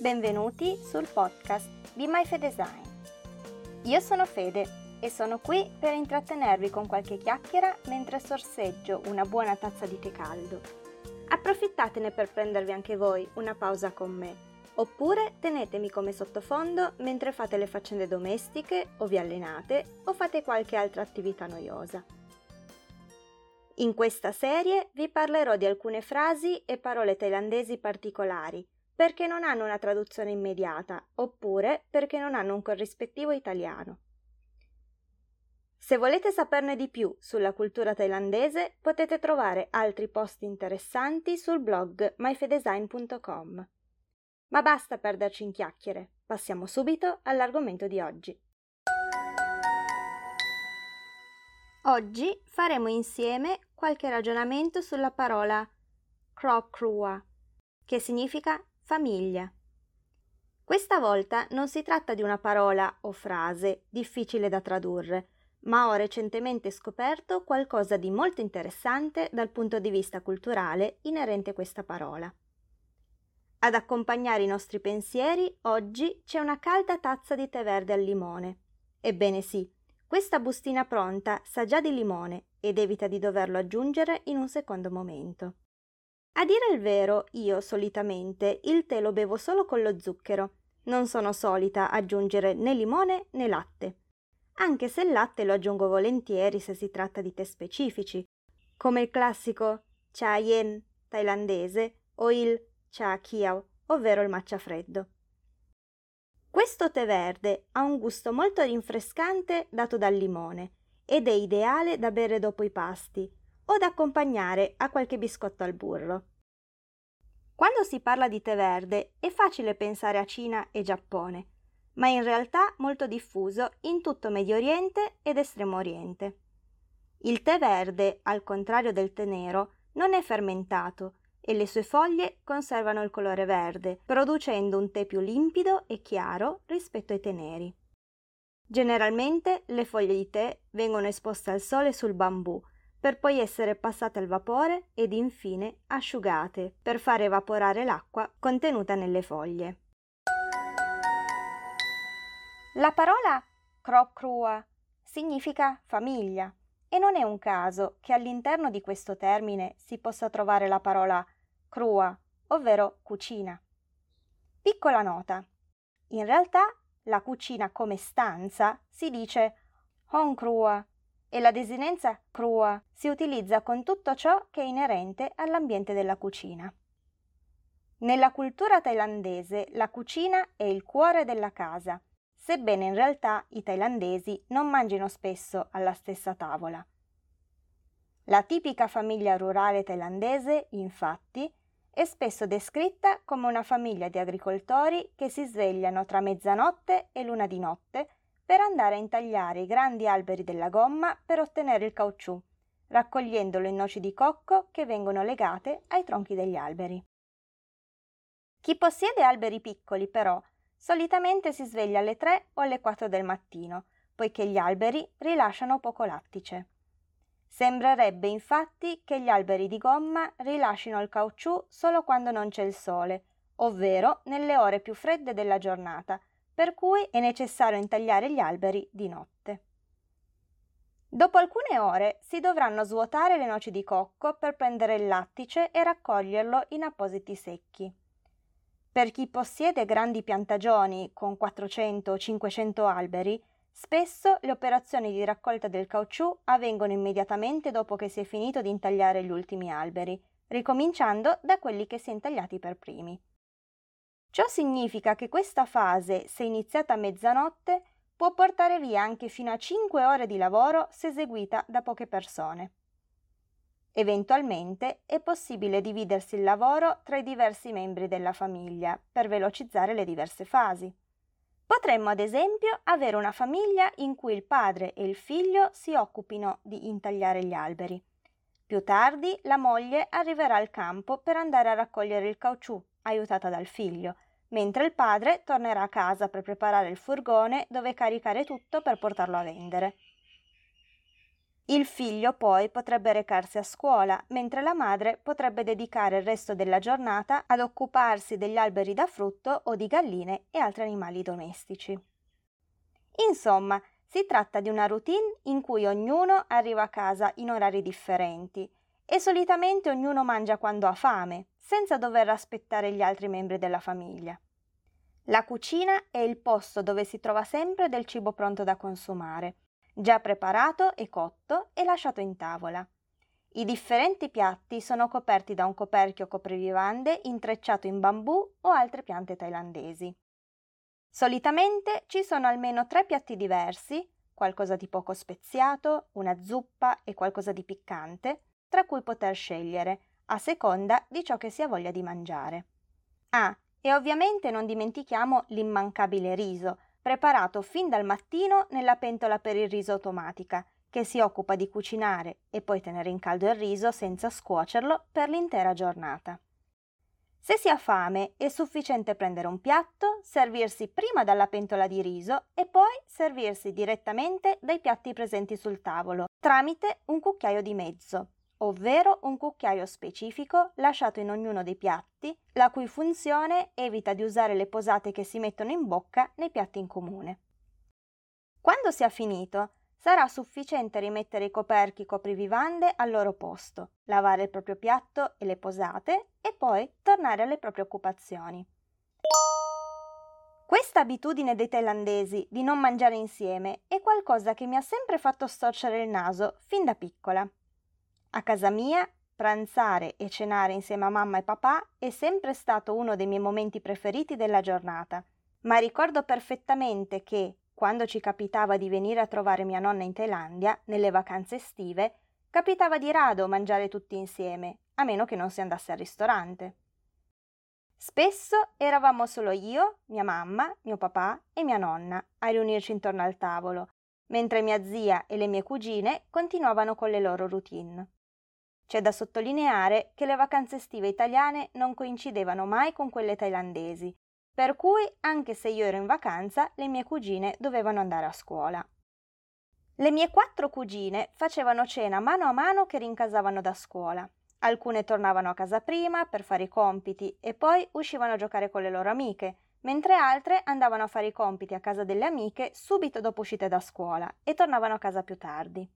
Benvenuti sul podcast Be My Fede Design. Io sono Fede e sono qui per intrattenervi con qualche chiacchiera mentre sorseggio una buona tazza di tè caldo. Approfittatene per prendervi anche voi una pausa con me, oppure tenetemi come sottofondo mentre fate le faccende domestiche o vi allenate o fate qualche altra attività noiosa. In questa serie vi parlerò di alcune frasi e parole thailandesi particolari perché non hanno una traduzione immediata oppure perché non hanno un corrispettivo italiano. Se volete saperne di più sulla cultura thailandese potete trovare altri post interessanti sul blog myfedesign.com. Ma basta perderci in chiacchiere, passiamo subito all'argomento di oggi. Oggi faremo insieme qualche ragionamento sulla parola Krok che significa famiglia. Questa volta non si tratta di una parola o frase difficile da tradurre, ma ho recentemente scoperto qualcosa di molto interessante dal punto di vista culturale inerente a questa parola. Ad accompagnare i nostri pensieri oggi c'è una calda tazza di tè verde al limone. Ebbene sì, questa bustina pronta sa già di limone ed evita di doverlo aggiungere in un secondo momento. A dire il vero, io solitamente il tè lo bevo solo con lo zucchero. Non sono solita aggiungere né limone né latte. Anche se il latte lo aggiungo volentieri se si tratta di tè specifici, come il classico cha yen thailandese o il cha kiao, ovvero il matcha freddo. Questo tè verde ha un gusto molto rinfrescante dato dal limone ed è ideale da bere dopo i pasti, o da accompagnare a qualche biscotto al burro. Quando si parla di tè verde è facile pensare a Cina e Giappone, ma in realtà molto diffuso in tutto Medio Oriente ed Estremo Oriente. Il tè verde, al contrario del tè nero, non è fermentato e le sue foglie conservano il colore verde, producendo un tè più limpido e chiaro rispetto ai tè neri. Generalmente le foglie di tè vengono esposte al sole sul bambù, per poi essere passate al vapore ed infine asciugate per far evaporare l'acqua contenuta nelle foglie. La parola Krok significa famiglia e non è un caso che all'interno di questo termine si possa trovare la parola crua, ovvero cucina. Piccola nota. In realtà la cucina come stanza si dice Hong Krua e la desinenza crua si utilizza con tutto ciò che è inerente all'ambiente della cucina. Nella cultura thailandese la cucina è il cuore della casa, sebbene in realtà i thailandesi non mangino spesso alla stessa tavola. La tipica famiglia rurale thailandese, infatti, è spesso descritta come una famiglia di agricoltori che si svegliano tra mezzanotte e luna di notte per andare a intagliare i grandi alberi della gomma per ottenere il caucciù, raccogliendolo in noci di cocco che vengono legate ai tronchi degli alberi. Chi possiede alberi piccoli, però, solitamente si sveglia alle 3 o alle 4 del mattino, poiché gli alberi rilasciano poco lattice. Sembrerebbe infatti che gli alberi di gomma rilascino il caucciù solo quando non c'è il sole, ovvero nelle ore più fredde della giornata, per cui è necessario intagliare gli alberi di notte. Dopo alcune ore si dovranno svuotare le noci di cocco per prendere il lattice e raccoglierlo in appositi secchi. Per chi possiede grandi piantagioni con 400 o 500 alberi, spesso le operazioni di raccolta del caucciù avvengono immediatamente dopo che si è finito di intagliare gli ultimi alberi, ricominciando da quelli che si è intagliati per primi. Ciò significa che questa fase, se iniziata a mezzanotte, può portare via anche fino a 5 ore di lavoro se eseguita da poche persone. Eventualmente è possibile dividersi il lavoro tra i diversi membri della famiglia per velocizzare le diverse fasi. Potremmo ad esempio avere una famiglia in cui il padre e il figlio si occupino di intagliare gli alberi. Più tardi la moglie arriverà al campo per andare a raccogliere il caucciù aiutata dal figlio, mentre il padre tornerà a casa per preparare il furgone dove caricare tutto per portarlo a vendere. Il figlio poi potrebbe recarsi a scuola, mentre la madre potrebbe dedicare il resto della giornata ad occuparsi degli alberi da frutto o di galline e altri animali domestici. Insomma, si tratta di una routine in cui ognuno arriva a casa in orari differenti e solitamente ognuno mangia quando ha fame, senza dover aspettare gli altri membri della famiglia. La cucina è il posto dove si trova sempre del cibo pronto da consumare già preparato e cotto e lasciato in tavola. I differenti piatti sono coperti da un coperchio coprivivande intrecciato in bambù o altre piante thailandesi. Solitamente ci sono almeno tre piatti diversi, qualcosa di poco speziato, una zuppa e qualcosa di piccante, tra cui poter scegliere, a seconda di ciò che si ha voglia di mangiare. Ah, e ovviamente non dimentichiamo l'immancabile riso, preparato fin dal mattino nella pentola per il riso automatica, che si occupa di cucinare e poi tenere in caldo il riso senza scuocerlo per l'intera giornata. Se si ha fame è sufficiente prendere un piatto, servirsi prima dalla pentola di riso e poi servirsi direttamente dai piatti presenti sul tavolo, tramite un cucchiaio di mezzo, ovvero un cucchiaio specifico lasciato in ognuno dei piatti, la cui funzione evita di usare le posate che si mettono in bocca nei piatti in comune. Quando si ha finito, sarà sufficiente rimettere i coperchi coprivivande al loro posto, lavare il proprio piatto e le posate e poi tornare alle proprie occupazioni. Questa abitudine dei thailandesi di non mangiare insieme è qualcosa che mi ha sempre fatto storcere il naso fin da piccola. A casa mia, pranzare e cenare insieme a mamma e papà è sempre stato uno dei miei momenti preferiti della giornata, ma ricordo perfettamente che, quando ci capitava di venire a trovare mia nonna in Thailandia, nelle vacanze estive, capitava di rado mangiare tutti insieme, a meno che non si andasse al ristorante. Spesso eravamo solo io, mia mamma, mio papà e mia nonna a riunirci intorno al tavolo, mentre mia zia e le mie cugine continuavano con le loro routine. C'è da sottolineare che le vacanze estive italiane non coincidevano mai con quelle thailandesi, per cui anche se io ero in vacanza, le mie cugine dovevano andare a scuola. Le mie quattro cugine facevano cena mano a mano che rincasavano da scuola. Alcune tornavano a casa prima per fare i compiti e poi uscivano a giocare con le loro amiche, mentre altre andavano a fare i compiti a casa delle amiche subito dopo uscite da scuola e tornavano a casa più tardi.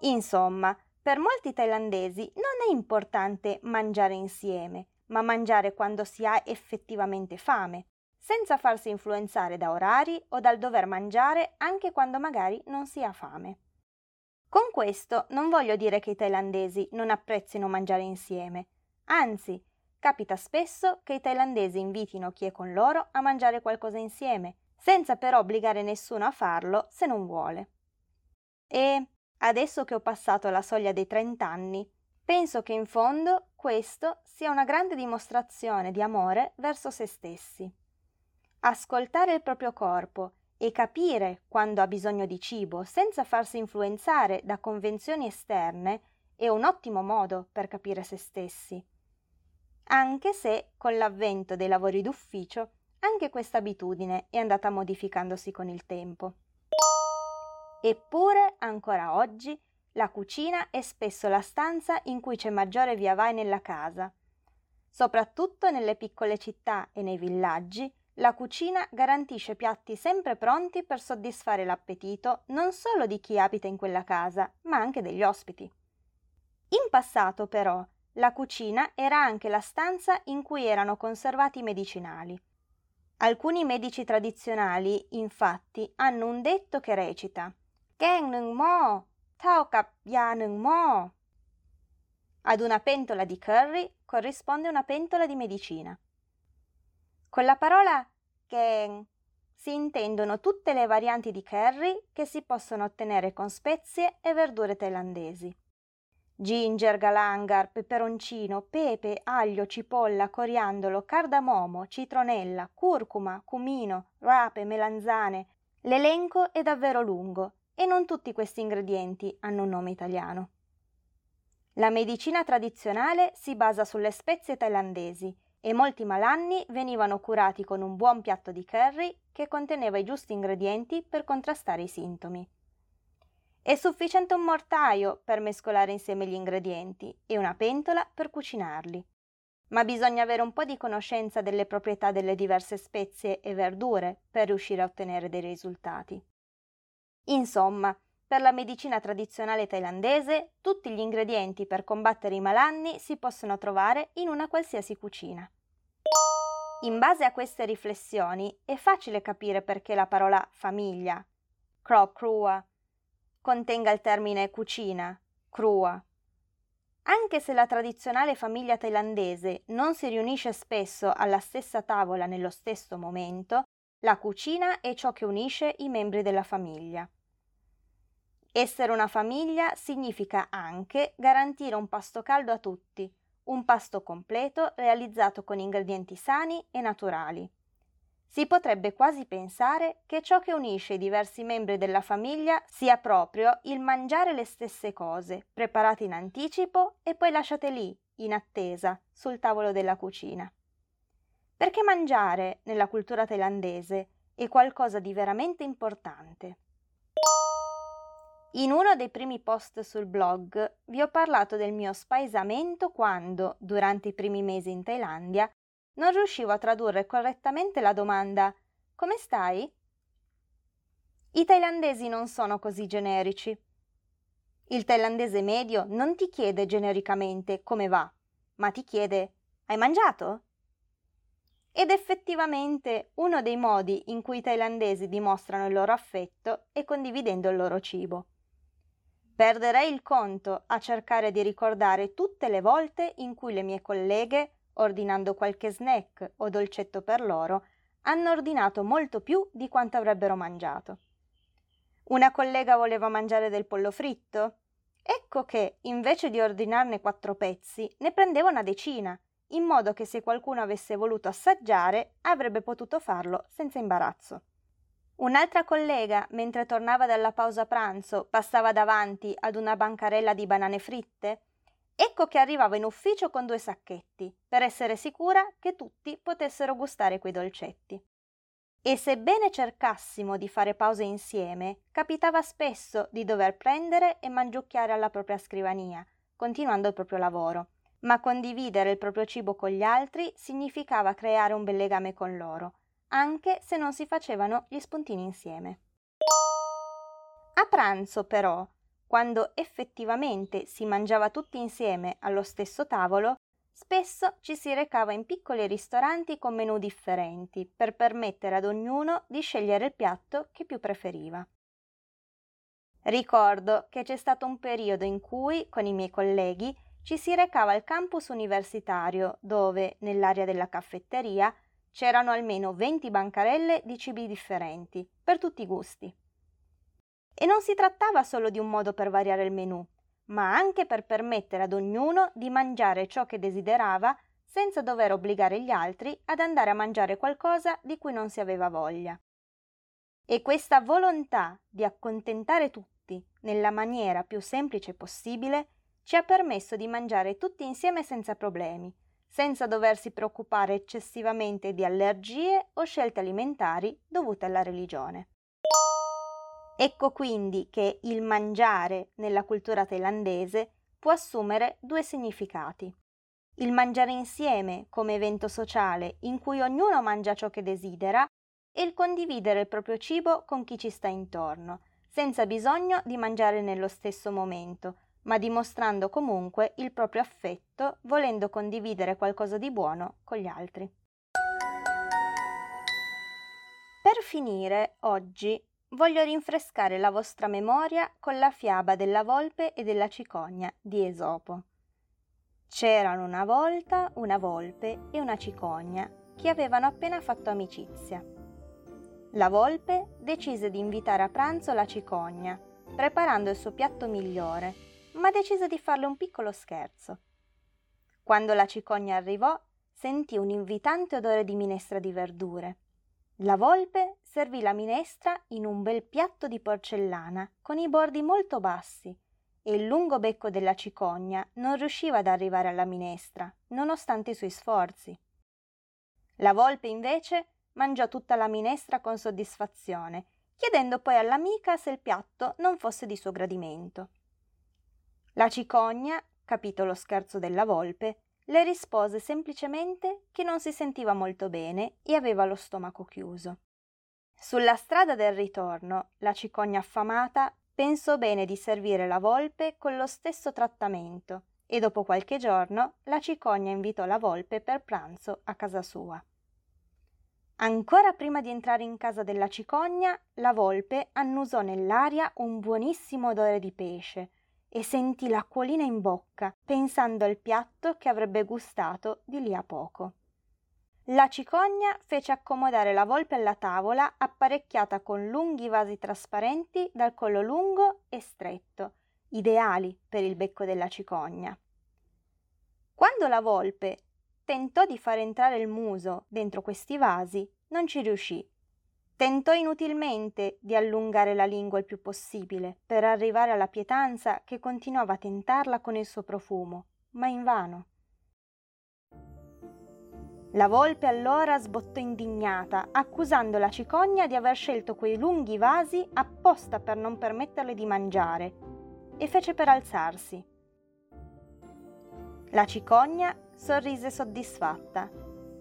Insomma, per molti thailandesi non è importante mangiare insieme, ma mangiare quando si ha effettivamente fame, senza farsi influenzare da orari o dal dover mangiare anche quando magari non si ha fame. Con questo non voglio dire che i thailandesi non apprezzino mangiare insieme, anzi, capita spesso che i thailandesi invitino chi è con loro a mangiare qualcosa insieme, senza però obbligare nessuno a farlo se non vuole. E Adesso che ho passato la soglia dei 30 anni, penso che in fondo questo sia una grande dimostrazione di amore verso se stessi. Ascoltare il proprio corpo e capire quando ha bisogno di cibo senza farsi influenzare da convenzioni esterne è un ottimo modo per capire se stessi. Anche se con l'avvento dei lavori d'ufficio anche questa abitudine è andata modificandosi con il tempo. Eppure, ancora oggi, la cucina è spesso la stanza in cui c'è maggiore via vai nella casa. Soprattutto nelle piccole città e nei villaggi, la cucina garantisce piatti sempre pronti per soddisfare l'appetito non solo di chi abita in quella casa, ma anche degli ospiti. In passato, però, la cucina era anche la stanza in cui erano conservati i medicinali. Alcuni medici tradizionali, infatti, hanno un detto che recita แกงหนึ่งหม้อเท่ากับยาหนึ่งหม้อ Ad una pentola di curry corrisponde una pentola di medicina. Con la parola keng si intendono tutte le varianti di curry che si possono ottenere con spezie e verdure thailandesi. Ginger, galangar, peperoncino, pepe, aglio, cipolla, coriandolo, cardamomo, citronella, curcuma, cumino, rape, melanzane. L'elenco è davvero lungo e non tutti questi ingredienti hanno un nome italiano. La medicina tradizionale si basa sulle spezie thailandesi e molti malanni venivano curati con un buon piatto di curry che conteneva i giusti ingredienti per contrastare i sintomi. È sufficiente un mortaio per mescolare insieme gli ingredienti e una pentola per cucinarli. Ma bisogna avere un po' di conoscenza delle proprietà delle diverse spezie e verdure per riuscire a ottenere dei risultati. Insomma, per la medicina tradizionale thailandese, tutti gli ingredienti per combattere i malanni si possono trovare in una qualsiasi cucina. In base a queste riflessioni è facile capire perché la parola famiglia, crop crua, contenga il termine cucina, crua. Anche se la tradizionale famiglia thailandese non si riunisce spesso alla stessa tavola nello stesso momento, la cucina è ciò che unisce i membri della famiglia. Essere una famiglia significa anche garantire un pasto caldo a tutti, un pasto completo realizzato con ingredienti sani e naturali. Si potrebbe quasi pensare che ciò che unisce i diversi membri della famiglia sia proprio il mangiare le stesse cose, preparate in anticipo e poi lasciate lì, in attesa, sul tavolo della cucina. Perché mangiare, nella cultura thailandese, è qualcosa di veramente importante. In uno dei primi post sul blog vi ho parlato del mio spaesamento quando, durante i primi mesi in Thailandia, non riuscivo a tradurre correttamente la domanda Come stai? I thailandesi non sono così generici. Il thailandese medio non ti chiede genericamente come va, ma ti chiede Hai mangiato? Ed effettivamente uno dei modi in cui i thailandesi dimostrano il loro affetto è condividendo il loro cibo. Perderei il conto a cercare di ricordare tutte le volte in cui le mie colleghe ordinando qualche snack o dolcetto per loro, hanno ordinato molto più di quanto avrebbero mangiato. Una collega voleva mangiare del pollo fritto? Ecco che, invece di ordinarne quattro pezzi, ne prendeva una decina, in modo che se qualcuno avesse voluto assaggiare avrebbe potuto farlo senza imbarazzo. Un'altra collega, mentre tornava dalla pausa pranzo, passava davanti ad una bancarella di banane fritte Ecco che arrivavo in ufficio con due sacchetti, per essere sicura che tutti potessero gustare quei dolcetti. E sebbene cercassimo di fare pause insieme, capitava spesso di dover prendere e mangiucchiare alla propria scrivania, continuando il proprio lavoro. Ma condividere il proprio cibo con gli altri significava creare un bel legame con loro, anche se non si facevano gli spuntini insieme. A pranzo, però, quando effettivamente si mangiava tutti insieme allo stesso tavolo, spesso ci si recava in piccoli ristoranti con menù differenti per permettere ad ognuno di scegliere il piatto che più preferiva. Ricordo che c'è stato un periodo in cui, con i miei colleghi, ci si recava al campus universitario dove, nell'area della caffetteria, c'erano almeno 20 bancarelle di cibi differenti, per tutti i gusti. E non si trattava solo di un modo per variare il menù, ma anche per permettere ad ognuno di mangiare ciò che desiderava senza dover obbligare gli altri ad andare a mangiare qualcosa di cui non si aveva voglia. E questa volontà di accontentare tutti nella maniera più semplice possibile ci ha permesso di mangiare tutti insieme senza problemi, senza doversi preoccupare eccessivamente di allergie o scelte alimentari dovute alla religione. Ecco quindi che il mangiare nella cultura thailandese può assumere due significati. Il mangiare insieme come evento sociale in cui ognuno mangia ciò che desidera e il condividere il proprio cibo con chi ci sta intorno, senza bisogno di mangiare nello stesso momento, ma dimostrando comunque il proprio affetto volendo condividere qualcosa di buono con gli altri. Per finire, oggi voglio rinfrescare la vostra memoria con la fiaba della volpe e della cicogna di Esopo. C'erano una volta una volpe e una cicogna che avevano appena fatto amicizia. La volpe decise di invitare a pranzo la cicogna, preparando il suo piatto migliore, ma decise di farle un piccolo scherzo. Quando la cicogna arrivò, sentì un invitante odore di minestra di verdure la volpe servì la minestra in un bel piatto di porcellana con i bordi molto bassi e il lungo becco della cicogna non riusciva ad arrivare alla minestra, nonostante i suoi sforzi. La volpe invece mangiò tutta la minestra con soddisfazione chiedendo poi all'amica se il piatto non fosse di suo gradimento. La cicogna, capito lo scherzo della volpe, le rispose semplicemente che non si sentiva molto bene e aveva lo stomaco chiuso. Sulla strada del ritorno, la cicogna affamata pensò bene di servire la volpe con lo stesso trattamento e dopo qualche giorno la cicogna invitò la volpe per pranzo a casa sua. Ancora prima di entrare in casa della cicogna, la volpe annusò nell'aria un buonissimo odore di pesce e sentì l'acquolina in bocca, pensando al piatto che avrebbe gustato di lì a poco. La cicogna fece accomodare la volpe alla tavola apparecchiata con lunghi vasi trasparenti dal collo lungo e stretto, ideali per il becco della cicogna. Quando la volpe tentò di far entrare il muso dentro questi vasi, non ci riuscì. Tentò inutilmente di allungare la lingua il più possibile per arrivare alla pietanza che continuava a tentarla con il suo profumo, ma invano. La volpe allora sbottò indignata, accusando la cicogna di aver scelto quei lunghi vasi apposta per non permetterle di mangiare, e fece per alzarsi. La cicogna sorrise soddisfatta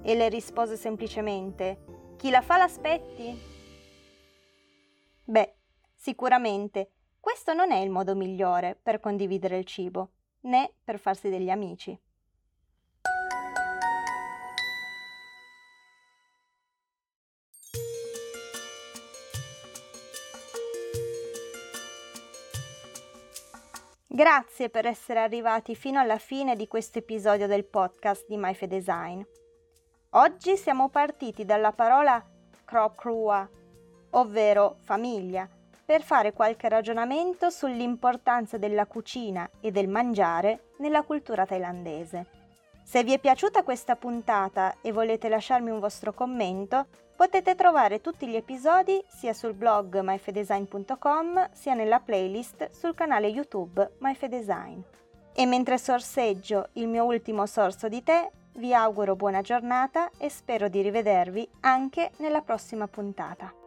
e le rispose semplicemente Chi la fa l'aspetti? Beh, sicuramente questo non è il modo migliore per condividere il cibo, né per farsi degli amici. Grazie per essere arrivati fino alla fine di questo episodio del podcast di MyFe Design. Oggi siamo partiti dalla parola Krokruwa, ovvero famiglia, per fare qualche ragionamento sull'importanza della cucina e del mangiare nella cultura thailandese. Se vi è piaciuta questa puntata e volete lasciarmi un vostro commento, Potete trovare tutti gli episodi sia sul blog myfedesign.com sia nella playlist sul canale YouTube MyFedesign. E mentre sorseggio il mio ultimo sorso di tè, vi auguro buona giornata e spero di rivedervi anche nella prossima puntata.